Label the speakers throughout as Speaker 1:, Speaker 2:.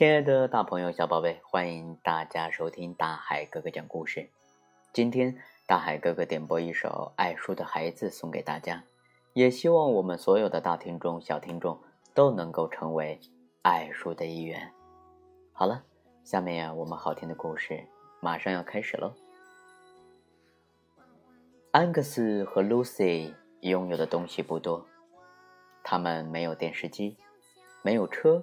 Speaker 1: 亲爱的大朋友、小宝贝，欢迎大家收听大海哥哥讲故事。今天，大海哥哥点播一首《爱书的孩子》送给大家，也希望我们所有的大听众、小听众都能够成为爱书的一员。好了，下面呀，我们好听的故事马上要开始喽。安格斯和 Lucy 拥有的东西不多，他们没有电视机，没有车，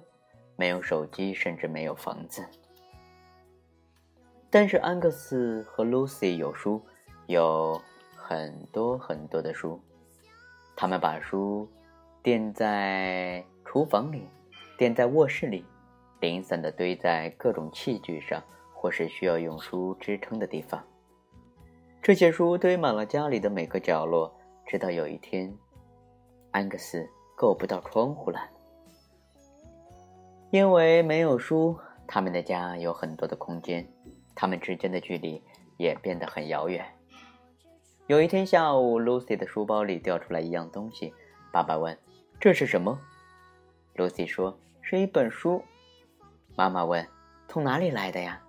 Speaker 1: 没有手机，甚至没有房子。但是安格斯和 Lucy 有书，有很多很多的书。他们把书垫在厨房里，垫在卧室里，零散的堆在各种器具上，或是需要用书支撑的地方。这些书堆满了家里的每个角落，直到有一天，安格斯够不到窗户了。因为没有书，他们的家有很多的空间，他们之间的距离也变得很遥远。有一天下午，Lucy 的书包里掉出来一样东西，爸爸问：“这是什么？”Lucy 说：“是一本书。”妈妈问：“从哪里来的呀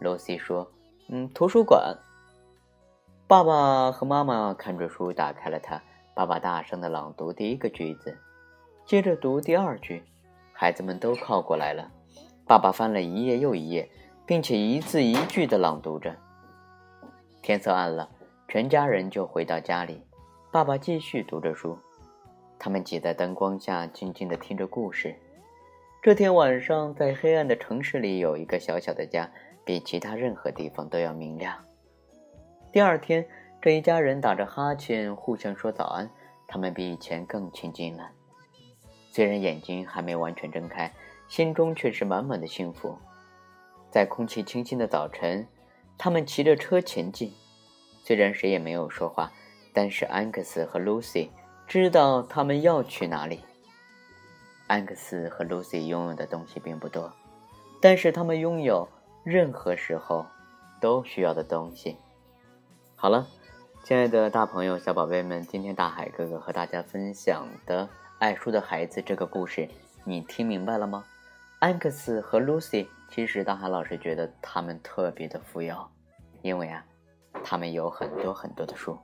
Speaker 1: ？”Lucy 说：“嗯，图书馆。”爸爸和妈妈看着书，打开了它。爸爸大声的朗读第一个句子，接着读第二句。孩子们都靠过来了。爸爸翻了一页又一页，并且一字一句的朗读着。天色暗了，全家人就回到家里。爸爸继续读着书，他们挤在灯光下，静静的听着故事。这天晚上，在黑暗的城市里，有一个小小的家，比其他任何地方都要明亮。第二天，这一家人打着哈欠，互相说早安。他们比以前更亲近了。虽然眼睛还没完全睁开，心中却是满满的幸福。在空气清新的早晨，他们骑着车前进。虽然谁也没有说话，但是安克斯和露西知道他们要去哪里。安克斯和露西拥有的东西并不多，但是他们拥有任何时候都需要的东西。好了，亲爱的大朋友、小宝贝们，今天大海哥哥和大家分享的《爱书的孩子》这个故事，你听明白了吗？安克斯和 Lucy，其实大海老师觉得他们特别的富有，因为啊，他们有很多很多的书。